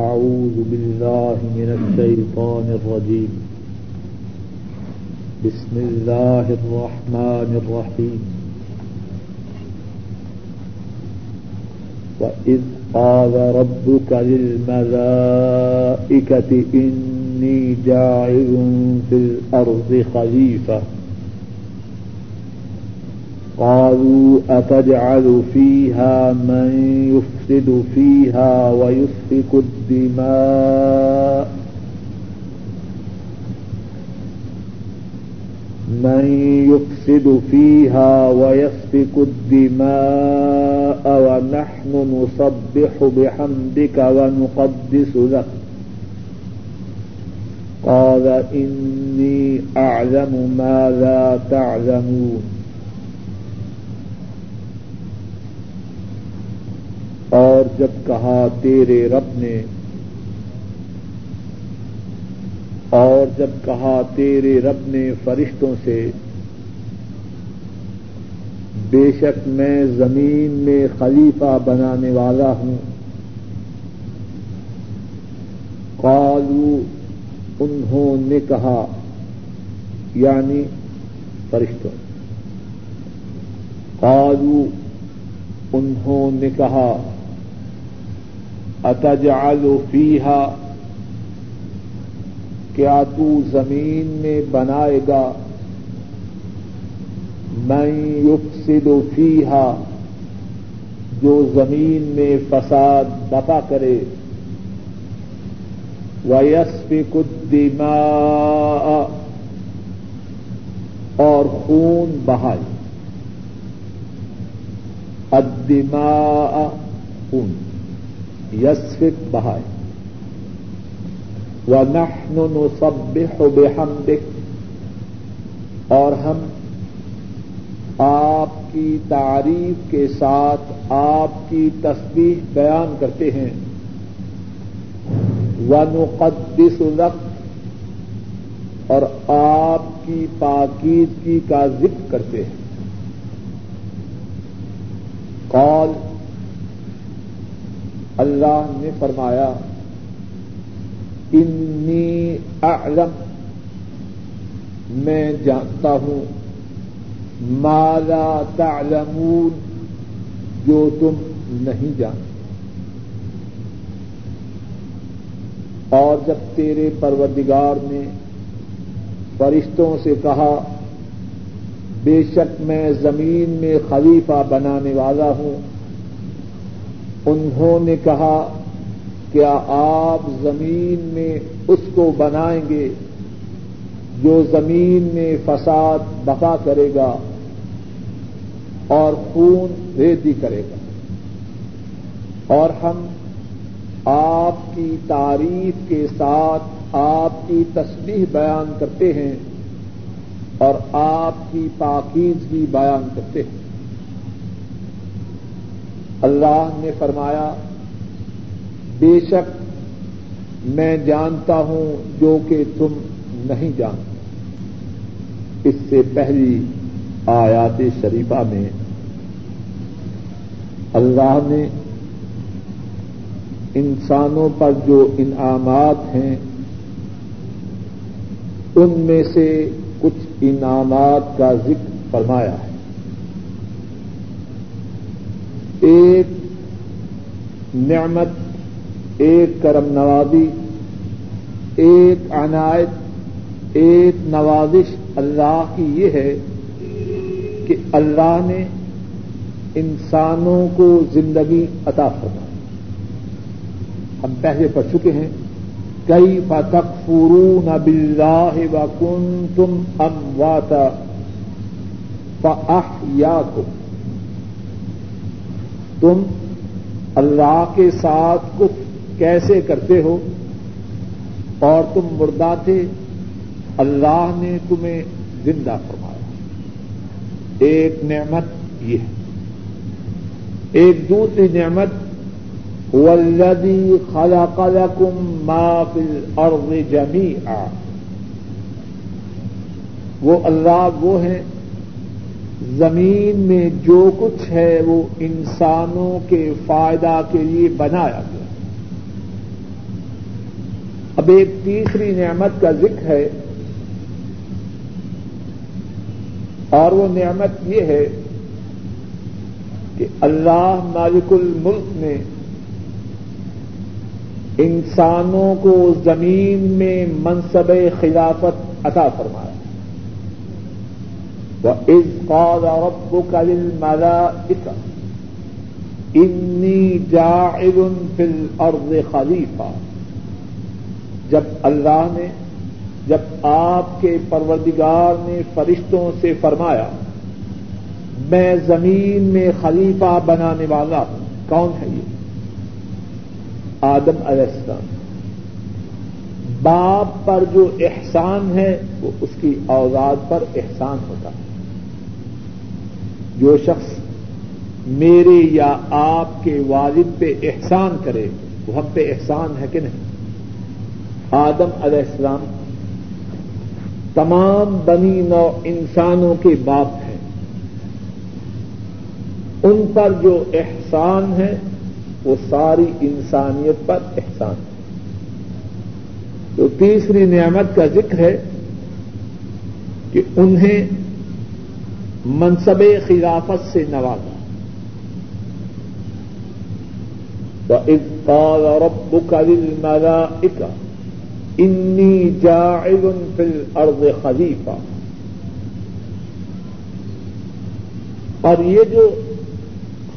أعوذ بالله من الشيطان الرجيم. بسم الله الرحمن الرحيم. وإذ قال ربك للملائكة إني جاعل في الأرض خليفة. قالوا أتجعل فيها من يفسد فيها ويسفك الدماء من يفسد فيها ويسفك الدماء ونحن نصبح بحمدك ونقدس لك قال إني أعلم ما لا تعلمون اور جب کہا تیرے رب نے، اور جب کہا تیرے رب نے فرشتوں سے، بے شک میں زمین میں خلیفہ بنانے والا ہوں۔ قالو، انہوں نے کہا یعنی فرشتوں۔ قالو، انہوں نے کہا اتجعل فیہا کیا تو زمین میں بنائے گا؟ میں یفسد فیہا جو زمین میں فساد بپا کرے۔ ویسفک الدماء اور خون بہائے۔ الدماء خون۔ یسفک بہائے و نحن نسبح بحمدک اور ہم آپ کی تعریف کے ساتھ آپ کی تسبیح بیان کرتے ہیں. و نقدس اور آپ کی پاکیزگی کا ذکر کرتے ہیں. قال اللہ نے فرمایا انی اعلم، میں جانتا ہوں مالا تعلمون جو تم نہیں جانتے۔ اور جب تیرے پروردگار نے فرشتوں سے کہا، بے شک میں زمین میں خلیفہ بنانے والا ہوں انہوں نے کہا کیا آپ زمین میں اس کو بنائیں گے جو زمین میں فساد بقا کرے گا اور خون ریزی کرے گا اور ہم آپ کی تعریف کے ساتھ آپ کی تصویر بیان کرتے ہیں اور آپ کی پاکیزگی بیان کرتے ہیں اللہ نے فرمایا، بے شک میں جانتا ہوں جو کہ تم نہیں جانتے۔ اس سے پہلی آیات شریفہ میں اللہ نے انسانوں پر جو انعامات ہیں، ان میں سے کچھ انعامات کا ذکر فرمایا ہے۔ ایک نعمت، ایک کرم نوازی، ایک عنایت، ایک نوازش اللہ کی یہ ہے کہ اللہ نے انسانوں کو زندگی عطا فرمائی۔ ہم پہلے پڑھ چکے ہیں کئی فتق فرون بلاہ و کن تم ام واتا یا تم اللہ کے ساتھ کچھ کیسے کرتے ہو اور تم مردہ تھے اللہ نے تمہیں زندہ فرمایا۔ ایک نعمت یہ ہے۔ ایک دوسری نعمت والذی خلق لکم ما فی الارض جمیعا وہ اللہ وہ ہیں زمین میں جو کچھ ہے وہ انسانوں کے فائدہ کے لیے بنایا گیا۔ اب ایک تیسری نعمت کا ذکر ہے۔ اور وہ نعمت یہ ہے کہ اللہ مالک الملک نے انسانوں کو زمین میں منصب خلافت عطا فرمایا۔ وہ اس قاد رب کا دل مالا انی جاعل فی الارض خلیفہ جب اللہ نے، جب آپ کے پروردگار نے فرشتوں سے فرمایا، میں زمین میں خلیفہ بنانے والا ہوں، کون ہے یہ؟ آدم علیہ السلام۔ باپ پر جو احسان ہے، وہ اس کی اوزاد پر احسان ہوتا۔ ہے جو شخص میرے یا آپ کے والد پہ احسان کرے، وہ ہم پہ احسان ہے کہ نہیں؟ آدم علیہ السلام تمام بنی نو انسانوں کے باپ ہیں۔ ان پر جو احسان ہے، وہ ساری انسانیت پر احسان ہے۔ تو تیسری نعمت کا ذکر ہے کہ انہیں منصب خلافت سے نوازا۔ رب کا دل مالا انی جاعل فی الارض خلیفہ اور یہ جو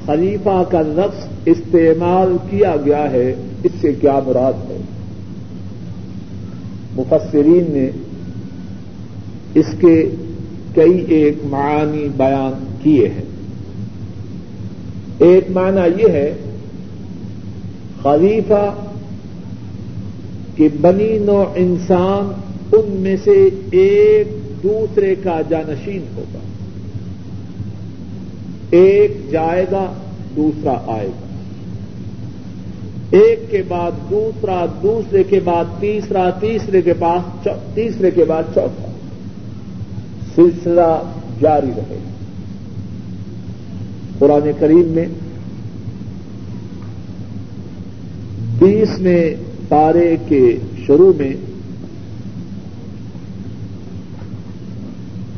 خلیفہ کا لفظ استعمال کیا گیا ہے، اس سے کیا مراد ہے؟ مفسرین نے اس کے کئی ایک معانی بیان کیے ہیں۔ ایک معنی یہ ہے، خلیفہ کہ بنی نو انسان ان میں سے ایک دوسرے کا جانشین ہوگا۔ ایک جائے گا، دوسرا آئے گا۔ ایک کے بعد دوسرا، دوسرے کے بعد تیسرا، تیسرے کے بعد تیسرے کے بعد چوتھا۔ سلسلہ جاری رہے۔ قرآن کریم میں بیس میں پارے کے شروع میں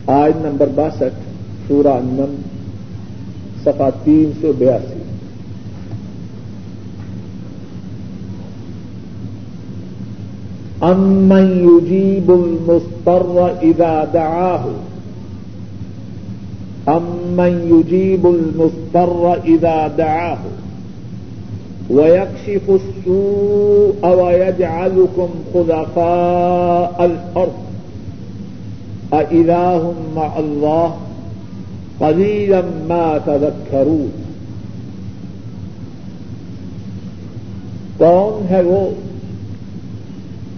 آج نمبر باسٹھ، سورہ نم سفا تین سو بیاسی۔ امن يجيب المضطر اذا دعاه امن يجيب المضطر اذا دعاه ويكشف السوء ويجعلكم خلفاء الأرض أإله مع الله قليلا ما تذكرون۔ کون ہے وہ؟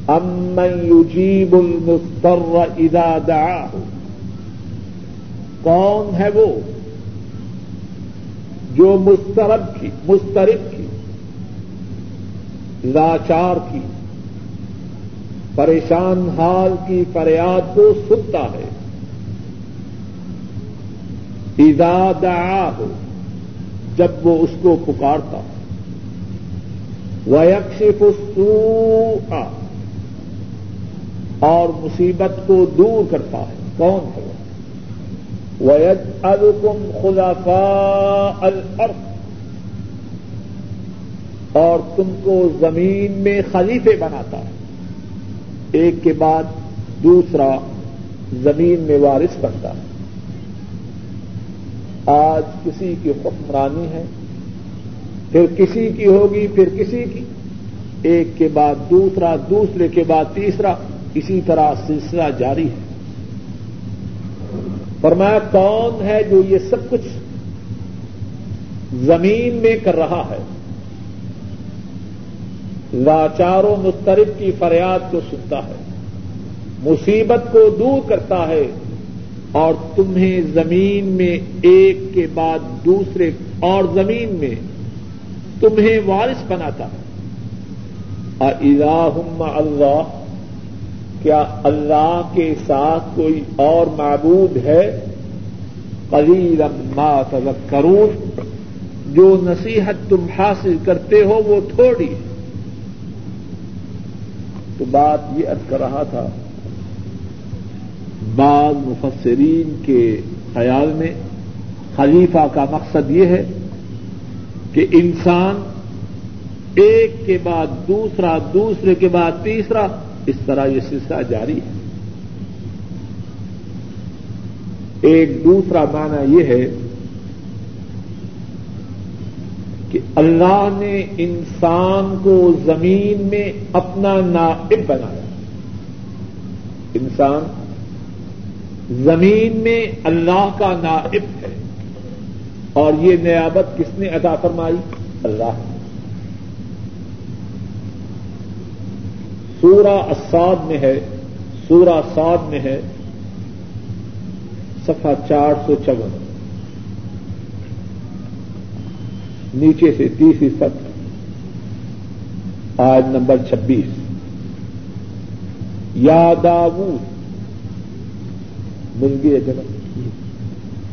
امن یجیب المضطر اذا دعاه کون ہے وہ جو مسترب کی مسترب کی، لاچار کی، پریشان حال کی فریاد کو سنتا ہے۔ دعا ہو جب وہ اس کو پکارتا۔ ویکشف السوء اور مصیبت کو دور کرتا ہے۔ کون ہے ویجعلکم خلفاء الارض اور تم کو زمین میں خلیفے بناتا ہے۔ ایک کے بعد دوسرا زمین میں وارث بنتا ہے۔ آج کسی کی حکمرانی ہے، پھر کسی کی ہوگی، پھر کسی کی۔ ایک کے بعد دوسرا، دوسرے کے بعد تیسرا۔ اسی طرح سلسلہ جاری ہے۔ فرمایا، کون ہے جو یہ سب کچھ زمین میں کر رہا ہے؟ لاچار و مسترب کی فریاد کو سنتا ہے، مصیبت کو دور کرتا ہے اور تمہیں زمین میں ایک کے بعد دوسرے اور زمین میں تمہیں وارث بناتا ہے۔ الہم اللہ کیا اللہ کے ساتھ کوئی اور معبود ہے؟ قلیل ما تذکرون، جو نصیحت تم حاصل کرتے ہو وہ تھوڑی ہے۔ تو بات یہ ارد کر رہا تھا، بعض مفسرین کے خیال میں خلیفہ کا مقصد یہ ہے کہ انسان ایک کے بعد دوسرا، دوسرے کے بعد تیسرا اس طرح یہ سلسلہ جاری ہے۔ ایک دوسرا معنی یہ ہے کہ اللہ نے انسان کو زمین میں اپنا نائب بنایا۔ انسان زمین میں اللہ کا نائب ہے۔ اور یہ نیابت کس نے عطا فرمائی؟ اللہ۔ نے سورہ اساد میں ہے، سورہ سعد میں ہے، صفحہ چار سو چون۔ نیچے سے تیسری سطح۔ آج نمبر چھبیس۔ یا داود مل گئی جناب۔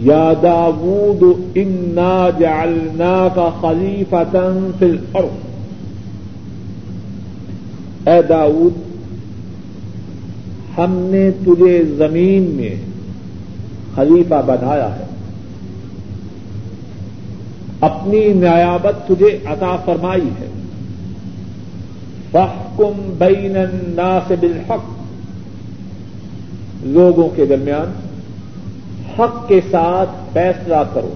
یا داود انا جعلنا کا خلیفہ فی الارض اے داود، ہم نے تجھے زمین میں خلیفہ بنایا ہے۔ اپنی نیابت تجھے عطا فرمائی ہے۔ فحکم بین الناس بالحق۔ لوگوں کے درمیان حق کے ساتھ فیصلہ کرو۔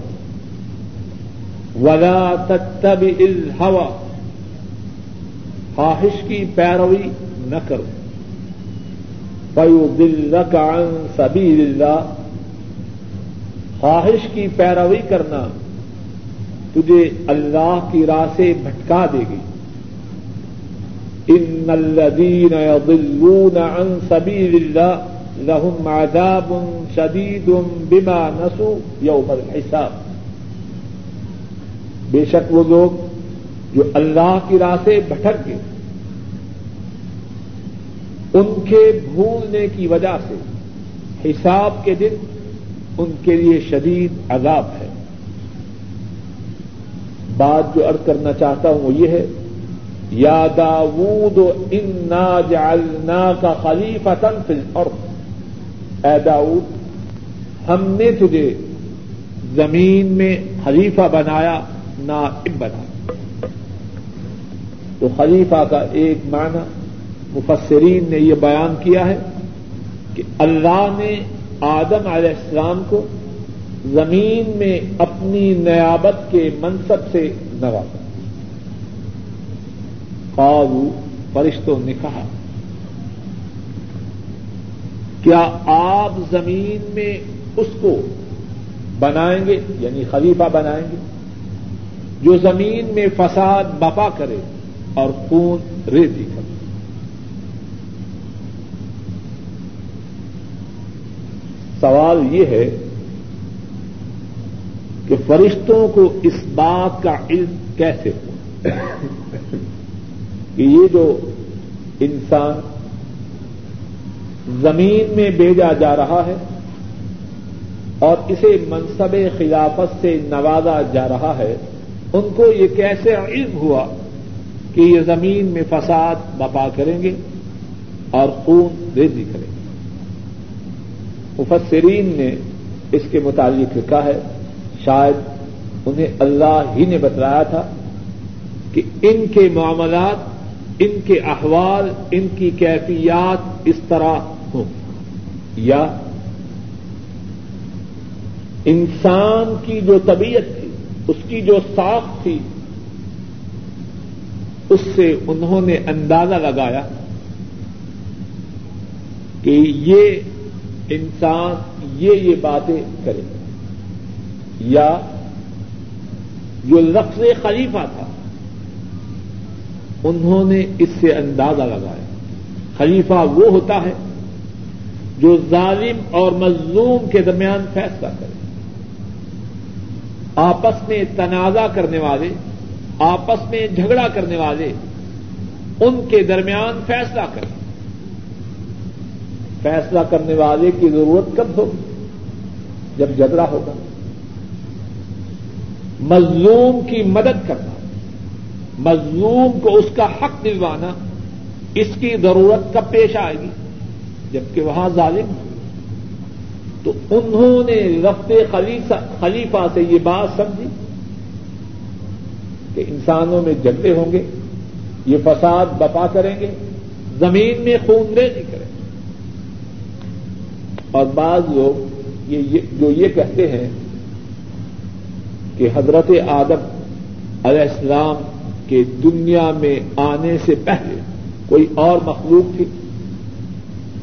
ولا تتبع الهوى خواہش کی پیروی نہ کرو۔ پیو دل عن سبیل اللہ خواہش کی پیروی کرنا تجھے اللہ کی راہ سے بھٹکا دے گی۔ ان الذين يضلون عن سبيل الله لهم عذاب شديد بما نسوا يوم الحساب۔ بے شک وہ لوگ جو اللہ کی راہ سے بھٹک گئے۔ ان کے بھولنے کی وجہ سے حساب کے دن ان کے لیے شدید عذاب ہے۔ بات جو ارد کرنا چاہتا ہوں وہ یہ ہے، یا داود، انا جعلنا کا خلیفہ تنفل اور اے داود، ہم نے تجھے زمین میں خلیفہ بنایا نائب بنایا تو خلیفہ کا ایک معنی مفسرین نے یہ بیان کیا ہے کہ اللہ نے آدم علیہ السلام کو زمین میں اپنی نیابت کے منصب سے نوازا۔ قالو فرشتوں نے کہا، کیا آپ زمین میں اس کو بنائیں گے؟ یعنی خلیفہ بنائیں گے۔ جو زمین میں فساد بپا کرے اور خون ریتی کرے۔ سوال یہ ہے کہ فرشتوں کو اس بات کا علم کیسے ہو کہ یہ جو انسان زمین میں بھیجا جا رہا ہے اور اسے منصب خلافت سے نوازا جا رہا ہے، ان کو یہ کیسے علم ہوا کہ یہ زمین میں فساد بپا کریں گے اور خون ریزی کریں گے؟ مفسرین نے اس کے متعلق لکھا ہے، شاید انہیں اللہ ہی نے بتلایا تھا کہ ان کے معاملات، ان کے احوال، ان کی کیفیات اس طرح ہوں۔ یا انسان کی جو طبیعت تھی، اس کی جو ساخت تھی، اس سے انہوں نے اندازہ لگایا کہ یہ انسان یہ یہ باتیں کرے۔ یا جو لفظ خلیفہ تھا، انہوں نے اس سے اندازہ لگایا۔ خلیفہ وہ ہوتا ہے جو ظالم اور مظلوم کے درمیان فیصلہ کرے۔ آپس میں تنازع کرنے والے، آپس میں جھگڑا کرنے والے، ان کے درمیان فیصلہ کریں فیصلہ کرنے والے کی ضرورت کب ہوگی؟ جب جھگڑا ہوگا۔ مظلوم کی مدد کرنا، مظلوم کو اس کا حق دلوانا، اس کی ضرورت کب پیش آئے گی؟ جبکہ وہاں ظالم تو انہوں نے رفت خلیفہ سے یہ بات سمجھی کہ انسانوں میں جھگڑے ہوں گے، یہ فساد بپا کریں گے، زمین میں خون ریزی کریں گے۔ اور بعض لوگ یہ جو یہ کہتے ہیں کہ حضرت آدم علیہ السلام کے دنیا میں آنے سے پہلے کوئی اور مخلوق تھی۔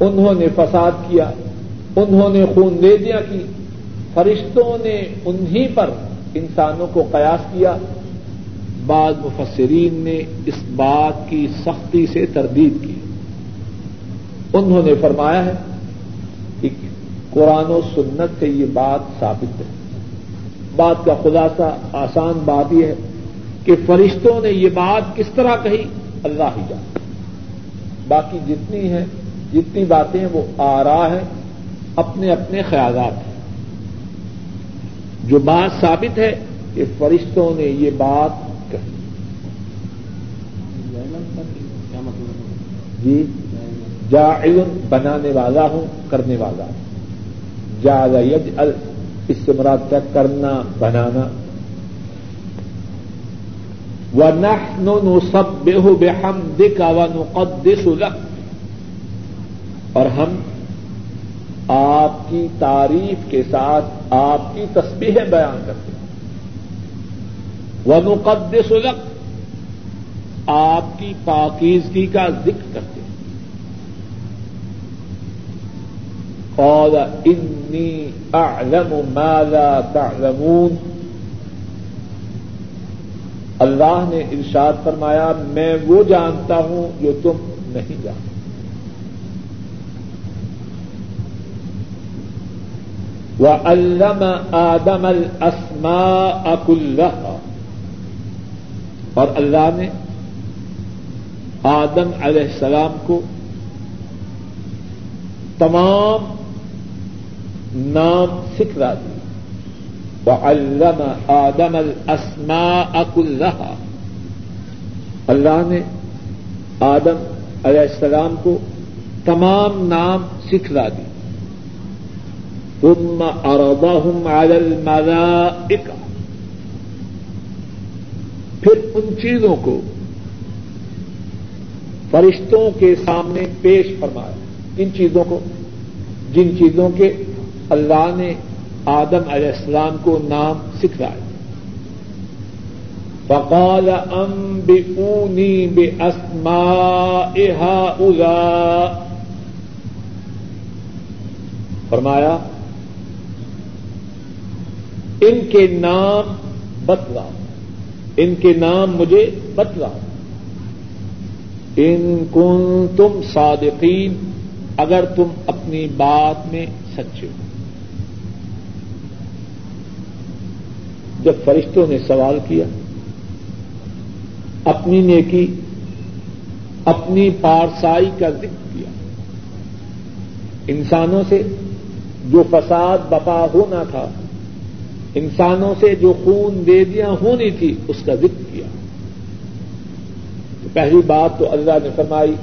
انہوں نے فساد کیا، انہوں نے خون ریزیاں کی، فرشتوں نے انہی پر انسانوں کو قیاس کیا۔ بعض مفسرین نے اس بات کی سختی سے تردید کی۔ انہوں نے فرمایا ہے قرآن و سنت سے یہ بات ثابت ہے۔ بات کا خلاصہ آسان بات یہ ہے کہ فرشتوں نے یہ بات کس طرح کہی؟ اللہ ہی جان باقی جتنی ہیں، جتنی باتیں وہ آ رہا ہے اپنے اپنے خیالات ہیں۔ جو بات ثابت ہے کہ فرشتوں نے یہ بات کہی۔ جی جا علم بنانے والا ہوں، کرنے والا ہوں۔ جا یج ال اس سے مراد کیا؟ کرنا، بنانا. و نو سب بے ہو بے ہم دکھا و اور ہم آپ کی تعریف کے ساتھ آپ کی تصویریں بیان کرتے ہیں. وہ نقدس آپ کی پاکیزگی کا ذکر کرتے ہیں. اور انی اعلم ما لا تعلمون۔ اللہ نے ارشاد فرمایا، میں وہ جانتا ہوں جو تم نہیں جانتے۔ وہ علم آدم السما اک اللہ اور اللہ نے آدم علیہ السلام کو تمام نام سکھلا دی وہ علم آدم السما اک اللہ اللہ نے آدم علیہ السلام کو تمام نام سکھلا دی ثم عرضهم على الملائكة۔ پھر ان چیزوں کو فرشتوں کے سامنے پیش فرمایا۔ ان چیزوں کو، جن چیزوں کے اللہ نے آدم علیہ السلام کو نام سکھلائے۔ فقال ام بے اونی بے اسما فرمایا، ان کے نام بتلا ان کے نام مجھے بتلا ان کن تم صادقین، اگر تم اپنی بات میں سچے ہو۔ جب فرشتوں نے سوال کیا، اپنی نیکی، اپنی پارسائی کا ذکر کیا۔ انسانوں سے جو فساد بپا ہونا تھا، انسانوں سے جو خون دے دیا ہونی تھی، اس کا ذکر کیا۔ تو پہلی بات تو اللہ نے فرمائی،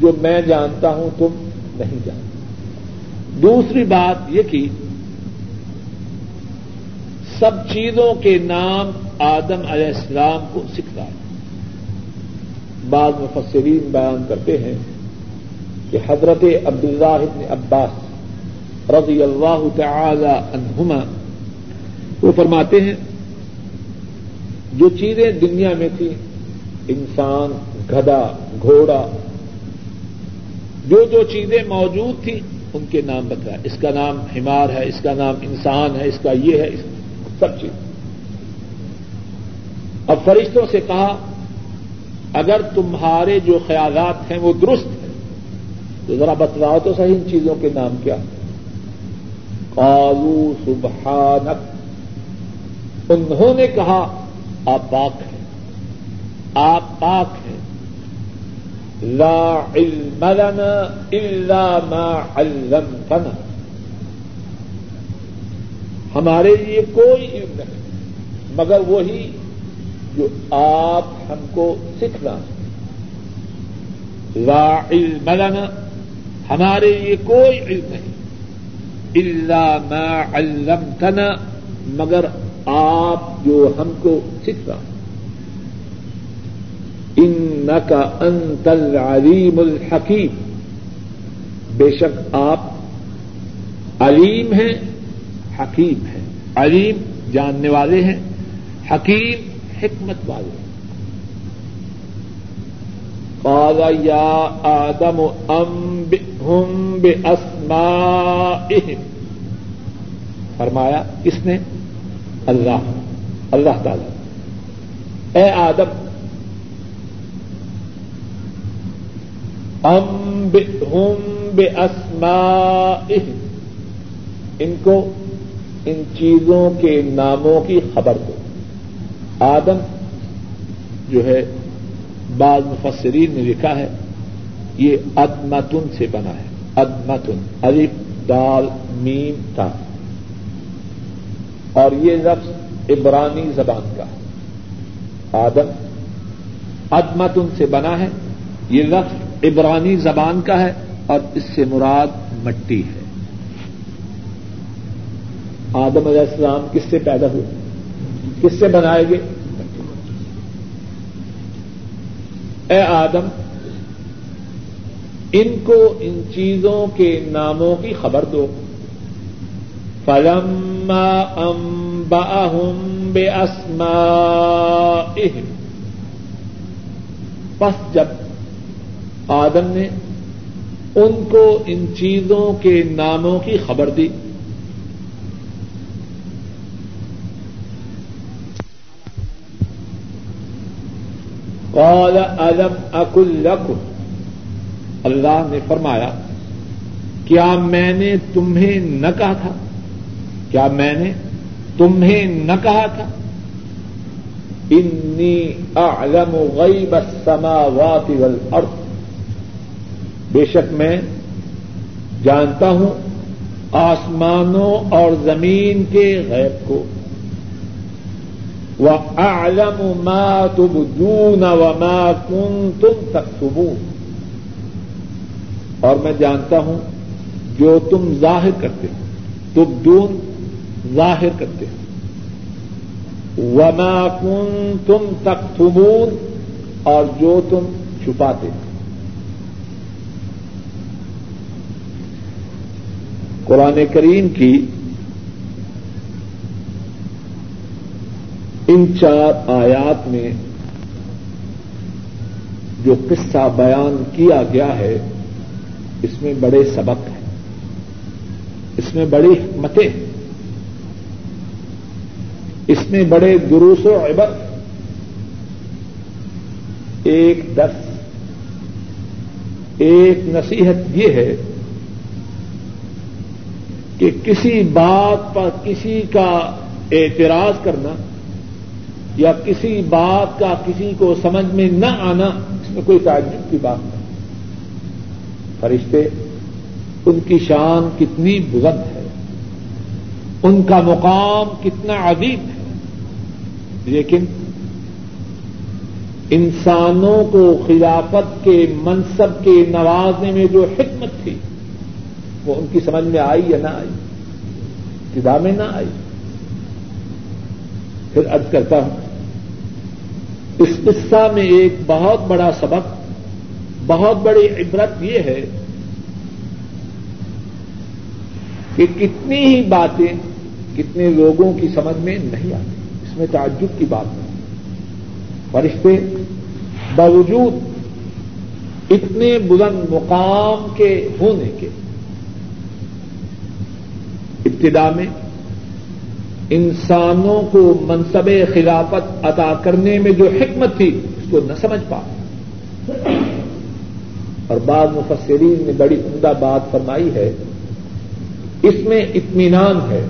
جو میں جانتا ہوں تم نہیں جانتے۔ دوسری بات یہ کی سب چیزوں کے نام آدم علیہ السلام کو سکھتا ہے۔ بعض مفسرین بیان کرتے ہیں کہ حضرت عبداللہ ابن عباس رضی اللہ تعالی عنہما وہ فرماتے ہیں، جو چیزیں دنیا میں تھیں، انسان گدا گھوڑا، جو جو چیزیں موجود تھیں، ان کے نام بتایا اس کا نام ہمار ہے، اس کا نام انسان ہے، اس کا یہ ہے، اس کا سب جی۔ چیز اب فرشتوں سے کہا، اگر تمہارے جو خیالات ہیں وہ درست ہیں، تو ذرا بتلاؤ تو صحیح ان چیزوں کے نام کیا۔ قالو سبحانک۔ انہوں نے کہا، آپ پاک ہیں۔ آپ پاک ہیں۔ لا علم لنا الا ما علمتنا۔ ہمارے لیے کوئی علم نہیں۔ مگر وہی جو آپ ہم کو سکھنا۔ لا علم لنا، ہمارے لیے کوئی علم نہیں۔ الا ما علمتنا، مگر آپ جو ہم کو سکھا ان کا انت العلیم الحکیم۔ بے شک آپ علیم ہیں۔ حکیم ہیں، علیم جاننے والے ہیں، حکیم حکمت والے ہیں۔ قال یا آدم انبئهم باسمائهم فرمایا، کس نے؟ اللہ اللہ تعالی۔ اے آدم انبئهم باسمائهم ان کو ان چیزوں کے ناموں کی خبر دو آدم جو ہے، بعض مفسرین نے لکھا ہے، یہ ادمتن سے بنا ہے۔ ادمتن الف، دال، میم تھا اور یہ لفظ عبرانی زبان کا ہے۔ آدم ادمتن سے بنا ہے، یہ لفظ عبرانی زبان کا ہے اور اس سے مراد مٹی ہے۔ آدم علیہ السلام کس سے پیدا ہوئے؟ کس سے بنائے گئے؟ اے آدم، ان کو ان چیزوں کے ناموں کی خبر دو۔ فلم امباہم بے اسما پس جب آدم نے ان کو ان چیزوں کے ناموں کی خبر دی قال الم اکل لکم اللہ نے فرمایا، کیا میں نے تمہیں نہ کہا تھا؟ کیا میں نے تمہیں نہ کہا تھا؟ انی اعلم غیب السماوات والارض بے شک میں جانتا ہوں آسمانوں اور زمین کے غیب کو۔ وَأَعْلَمُ مَا تُبْدُونَ وَمَا كُنتُمْ تَكْتُمُونَ اور میں جانتا ہوں جو تم ظاہر کرتے ہو، تبدون ظاہر کرتے ہو۔ وما كنتم تكتمون اور جو تم چھپاتے ہو۔ قرآن کریم کی ان چار آیات میں جو قصہ بیان کیا گیا ہے، اس میں بڑے سبق ہیں۔ اس میں بڑی حکمتیں ہیں۔ اس میں بڑے دروس و عبر ایک دس، ایک نصیحت یہ ہے کہ کسی بات پر کسی کا اعتراض کرنا یا کسی بات کا کسی کو سمجھ میں نہ آنا، اس میں کوئی تعجب کی بات نہیں۔ فرشتے، ان کی شان کتنی بلند ہے، ان کا مقام کتنا عظیم ہے۔ لیکن انسانوں کو خلافت کے منصب کے نوازنے میں جو حکمت تھی، وہ ان کی سمجھ میں آئی یا نہ آئی؟ ابتدا میں نہ آئی۔ پھر ارد کرتا ہوں، اس قصہ میں ایک بہت بڑا سبق، بہت بڑی عبرت یہ ہے کہ کتنی ہی باتیں کتنے لوگوں کی سمجھ میں نہیں آتی، اس میں تعجب کی بات نہیں۔ فرشتے باوجود اتنے بلند مقام کے ہونے کے ابتدا میں انسانوں کو منصب خلافت عطا کرنے میں جو حکمت تھی، اس کو نہ سمجھ پا۔ اور بعض مفسرین نے بڑی عمدہ بات فرمائی ہے، اس میں اطمینان ہے،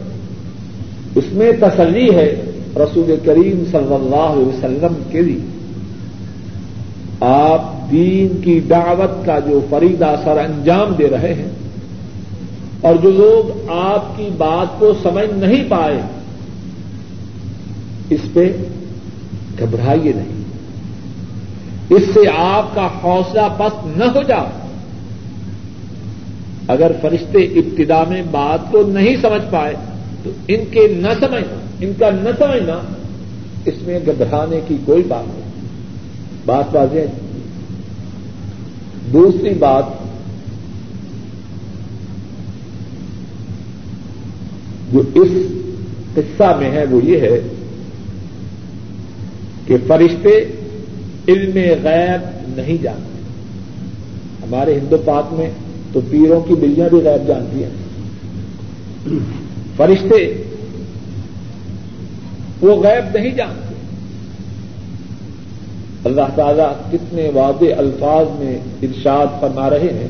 اس میں تسلی ہے رسول کریم صلی اللہ علیہ وسلم کے لیے۔ آپ دین کی دعوت کا جو فریدہ سر انجام دے رہے ہیں، اور جو لوگ آپ کی بات کو سمجھ نہیں پائے اس پہ گھبرائیے نہیں۔ اس سے آپ کا حوصلہ پست نہ ہو جائے۔ اگر فرشتے ابتدا میں بات کو نہیں سمجھ پائے، تو ان کے نہ سمجھنا، ان کا نہ سمجھنا اس میں گھبرانے کی کوئی بات نہیں۔ بات واضح دوسری بات، جو اس قصہ میں ہے وہ یہ ہے کہ فرشتے علم غیب نہیں جانتے۔ ہمارے ہندو پاک میں تو پیروں کی بلیاں بھی غیب جانتی ہیں۔ فرشتے وہ غیب نہیں جانتے۔ اللہ تعالیٰ کتنے واضح الفاظ میں ارشاد فرما رہے ہیں۔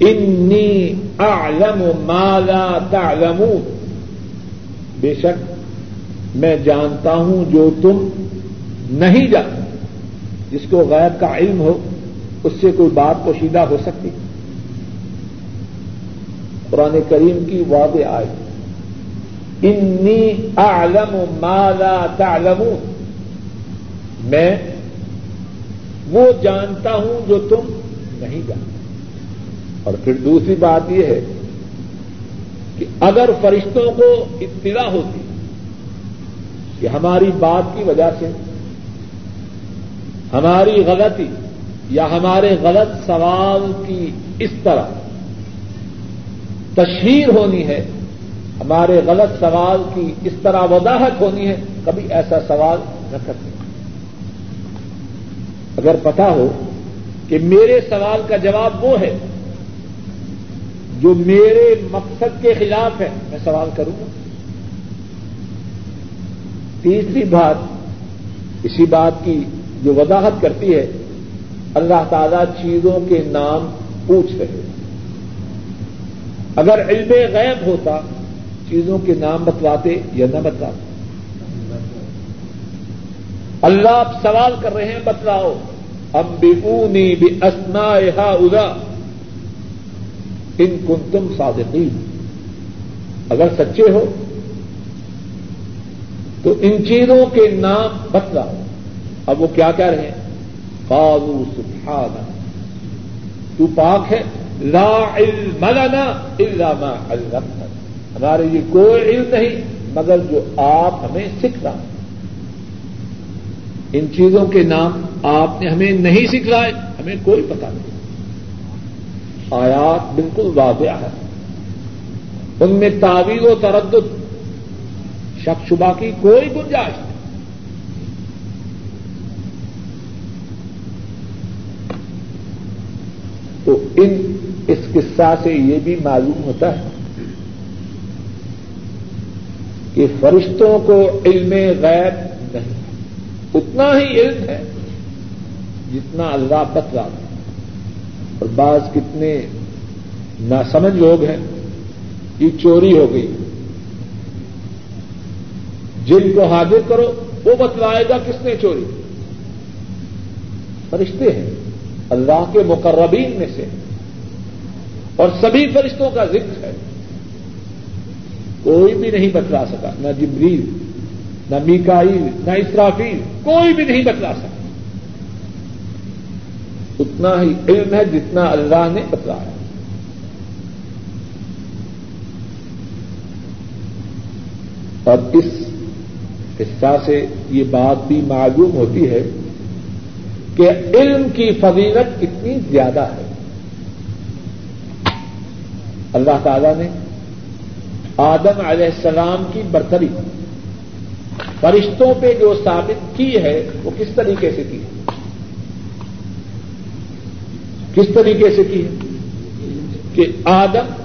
انی اعلم ما لا تعلمون بے شک میں جانتا ہوں جو تم نہیں جانتے، جس کو غیب کا علم ہو، اس سے کوئی بات پوشیدہ ہو سکتی۔ قرآن کریم کی واضح آئے انی اعلم ما لا تعلمون۔ میں وہ جانتا ہوں جو تم نہیں جانتے۔ اور پھر دوسری بات یہ ہے کہ اگر فرشتوں کو اطلاع ہوتی کہ ہماری بات کی وجہ سے، ہماری غلطی یا ہمارے غلط سوال کی اس طرح تشہیر ہونی ہے، ہمارے غلط سوال کی اس طرح وضاحت ہونی ہے، کبھی ایسا سوال نہ کرتے۔ اگر پتا ہو کہ میرے سوال کا جواب وہ ہے جو میرے مقصد کے خلاف ہے، میں سوال کروں گا۔ تیسری بات اسی بات کی جو وضاحت کرتی ہے، اللہ تعالی چیزوں کے نام پوچھ رہے اگر علم غیب ہوتا، چیزوں کے نام بتلاتے یا نہ بتلاتے؟ اللہ آپ سوال کر رہے ہیں، بتلاؤ۔ اب بے اونی بھی اسنا ادا ان کن تم صادقین۔ اگر سچے ہو تو ان چیزوں کے نام بتلاؤ اب وہ کیا کہہ رہے ہیں؟ فاضو سبحانہ۔ تو پاک ہے۔ لا علم لنا الا ما علمتنا۔ ہمارے یہ کوئی علم نہیں، مگر جو آپ ہمیں سکھلا۔ ان چیزوں کے نام آپ نے ہمیں نہیں سکھلائے، ہمیں کوئی پتہ نہیں۔ آیات بالکل واضح ہے ان میں تعویل و تردد شک شبہ کی کوئی گنجائش نہیں۔ تو ان اس قصہ سے یہ بھی معلوم ہوتا ہے کہ فرشتوں کو علم غیب نہیں، اتنا ہی علم ہے جتنا اللہ بتلا اور بعض کتنے ناسمجھ لوگ ہیں، یہ چوری ہو گئی۔ جن کو حاضر کرو، وہ بتلائے گا کس نے چوری۔ فرشتے ہیں۔ اللہ کے مقربین میں سے۔ اور سبھی فرشتوں کا ذکر ہے۔ کوئی بھی نہیں بتلا سکا، نہ جبریل، نہ میکائیل، نہ اسرافیل، کوئی بھی نہیں بتلا سکا۔ اتنا ہی علم ہے جتنا اللہ نے بتلایا۔ اور اس حصہ سے یہ بات بھی معلوم ہوتی ہے کہ علم کی فضیلت کتنی زیادہ ہے۔ اللہ تعالی نے آدم علیہ السلام کی برتری فرشتوں پہ جو ثابت کی ہے، وہ کس طریقے سے کی ہے؟ کس طریقے سے کی ہے؟ کہ آدم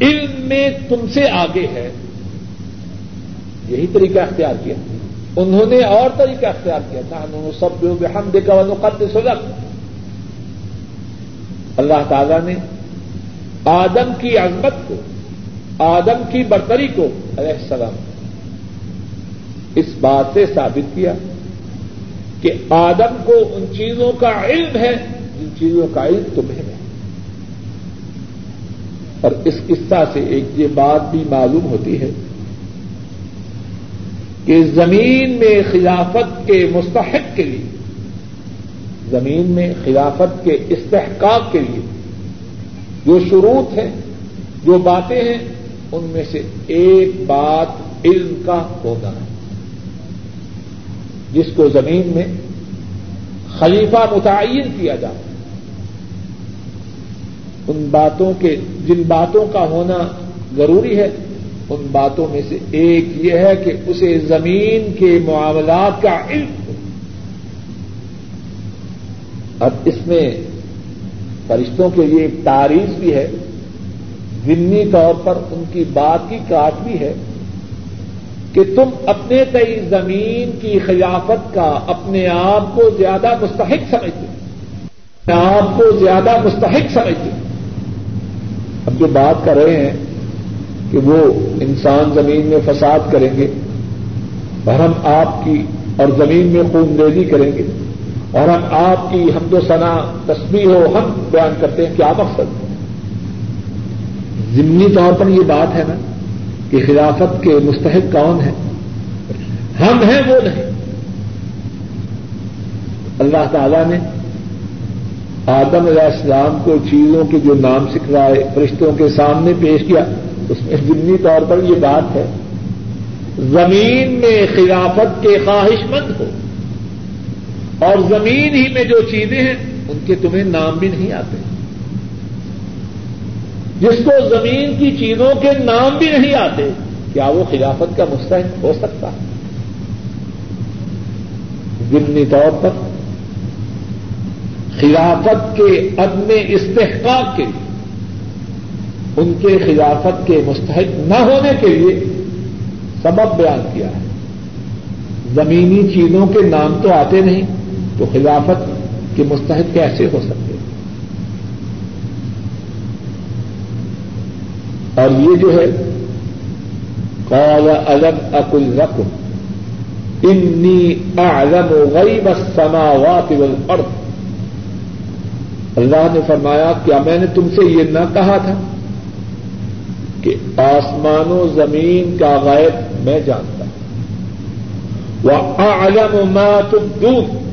علم میں تم سے آگے ہے۔ یہی طریقہ اختیار کیا۔ انہوں نے اور طریقہ اختیار کیا۔ تھا انہوں نے سب جو ہم دیکھا قد سلک اللہ تعالی نے آدم کی عظمت کو، آدم کی برتری کو علیہ السلام اس بات سے ثابت کیا کہ آدم کو ان چیزوں کا علم ہے، جن چیزوں کا علم تمہیں ہے۔ اور اس قصہ سے ایک یہ بات بھی معلوم ہوتی ہے کہ زمین میں خلافت کے مستحق کے لیے، زمین میں خلافت کے استحقاق کے لیے جو شروط ہیں، جو باتیں ہیں، ان میں سے ایک بات علم کا ہونا ہے۔ جس کو زمین میں خلیفہ متعین کیا جاتا ان باتوں کے، جن باتوں کا ہونا ضروری ہے ان باتوں میں سے ایک یہ ہے کہ اسے زمین کے معاملات کا علم ہو۔ اب اس میں فرشتوں کے لیے ایک تعریف بھی ہے۔ ضمنی طور پر ان کی بات کی کاٹ بھی ہے کہ تم اپنے تئی زمین کی خلافت کا اپنے آپ کو زیادہ مستحق سمجھتے اپنے آپ کو زیادہ مستحق سمجھتے اب جو بات کر رہے ہیں کہ وہ انسان زمین میں فساد کریں گے اور ہم آپ کی اور زمین میں خون ریزی کریں گے اور ہم آپ کی ہم تو سنا تسبیح ہو ہم بیان کرتے ہیں، کیا مقصد؟ ضمنی طور پر یہ بات ہے نا کہ خلافت کے مستحق کون ہیں؟ ہم ہیں وہ نہیں۔ اللہ تعالی نے آدم علیہ السلام کو چیزوں کے جو نام سکھلائے، فرشتوں کے سامنے پیش کیا۔ اس میں ضمنی طور پر یہ بات ہے، زمین میں خلافت کے خواہش مند ہو اور زمین ہی میں جو چیزیں ہیں، ان کے تمہیں نام بھی نہیں آتے۔ جس کو زمین کی چیزوں کے نام بھی نہیں آتے، کیا وہ خلافت کا مستحق ہو سکتا؟ ہے ضمنی طور پر خلافت کے عدم استحقاق کے لیے ان کے خلافت کے مستحق نہ ہونے کے لیے سبب بیان کیا ہے۔ زمینی چیزوں کے نام تو آتے نہیں، تو خلافت کے مستحق کیسے ہو سکتے؟ اور یہ جو ہے، قال الگ اکل رقم انی اعلم غیب السماوات والارض۔ اللہ نے فرمایا، کیا میں نے تم سے یہ نہ کہا تھا؟ کہ آسمان و زمین کا غیب میں جانتا ہوں۔ وہ اعلم ما تبدون۔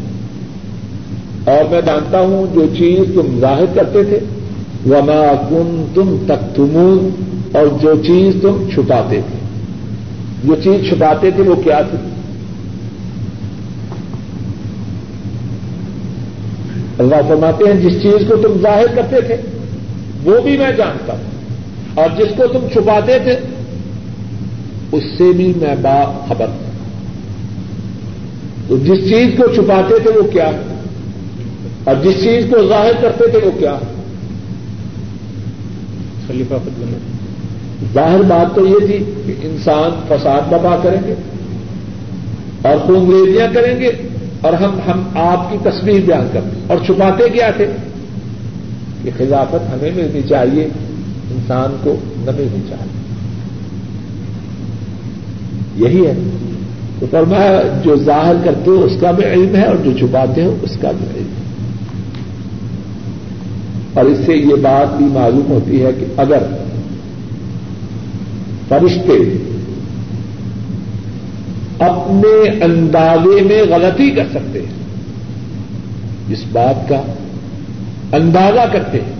اور میں جانتا ہوں جو چیز تم ظاہر کرتے تھے۔ وہ وما کن تم تک اور جو چیز تم چھپاتے تھے۔ جو چیز چھپاتے تھے وہ کیا تھی؟ اللہ فرماتے ہیں جس چیز کو تم ظاہر کرتے تھے، وہ بھی میں جانتا ہوں۔ اور جس کو تم چھپاتے تھے اس سے بھی میں با خبر ہوں تو جس چیز کو چھپاتے تھے وہ کیا؟ اور جس چیز کو ظاہر کرتے تھے وہ کیا؟ خلیفہ ظاہر بات تو یہ تھی کہ انسان فساد بپا کریں گے اور خونریزیاں کریں گے اور ہم ہم آپ کی تصویر بیان کرتے اور چھپاتے کیا تھے؟ کہ خلافت ہمیں ملنی چاہیے۔ انسان کو نہ ملنی چاہیے۔ یہی ہے۔ تو فرمایا، جو ظاہر کرتے ہو، اس کا بھی علم ہے، اور جو چھپاتے ہو، اس کا بھی علم ہے۔ اور اس سے یہ بات بھی معلوم ہوتی ہے کہ اگر فرشتے اپنے اندازے میں غلطی کر سکتے ہیں، اس بات کا اندازہ کرتے ہیں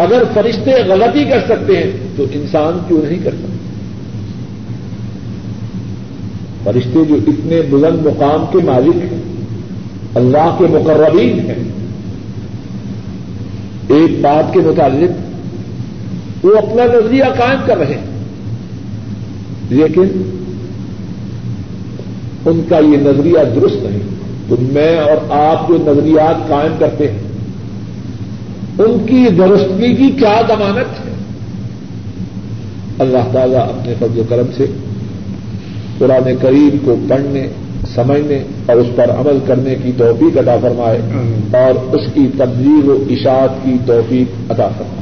اگر فرشتے غلطی کر سکتے ہیں، تو انسان کیوں نہیں کر سکتے؟ فرشتے جو اتنے بلند مقام کے مالک ہیں، اللہ کے مقربین ہیں، ایک بات کے متعلق وہ اپنا نظریہ قائم کر رہے ہیں۔ لیکن ان کا یہ نظریہ درست نہیں۔ تو میں اور آپ جو نظریات قائم کرتے ہیں ان کی درستگی کی کیا ضمانت ہے؟ اللہ تعالیٰ اپنے فضل و کرم سے قرآن کریم کو پڑھنے سمجھنے اور اس پر عمل کرنے کی توفیق عطا فرمائے اور اس کی تبدیل و اشاعت کی توفیق عطا فرمائے۔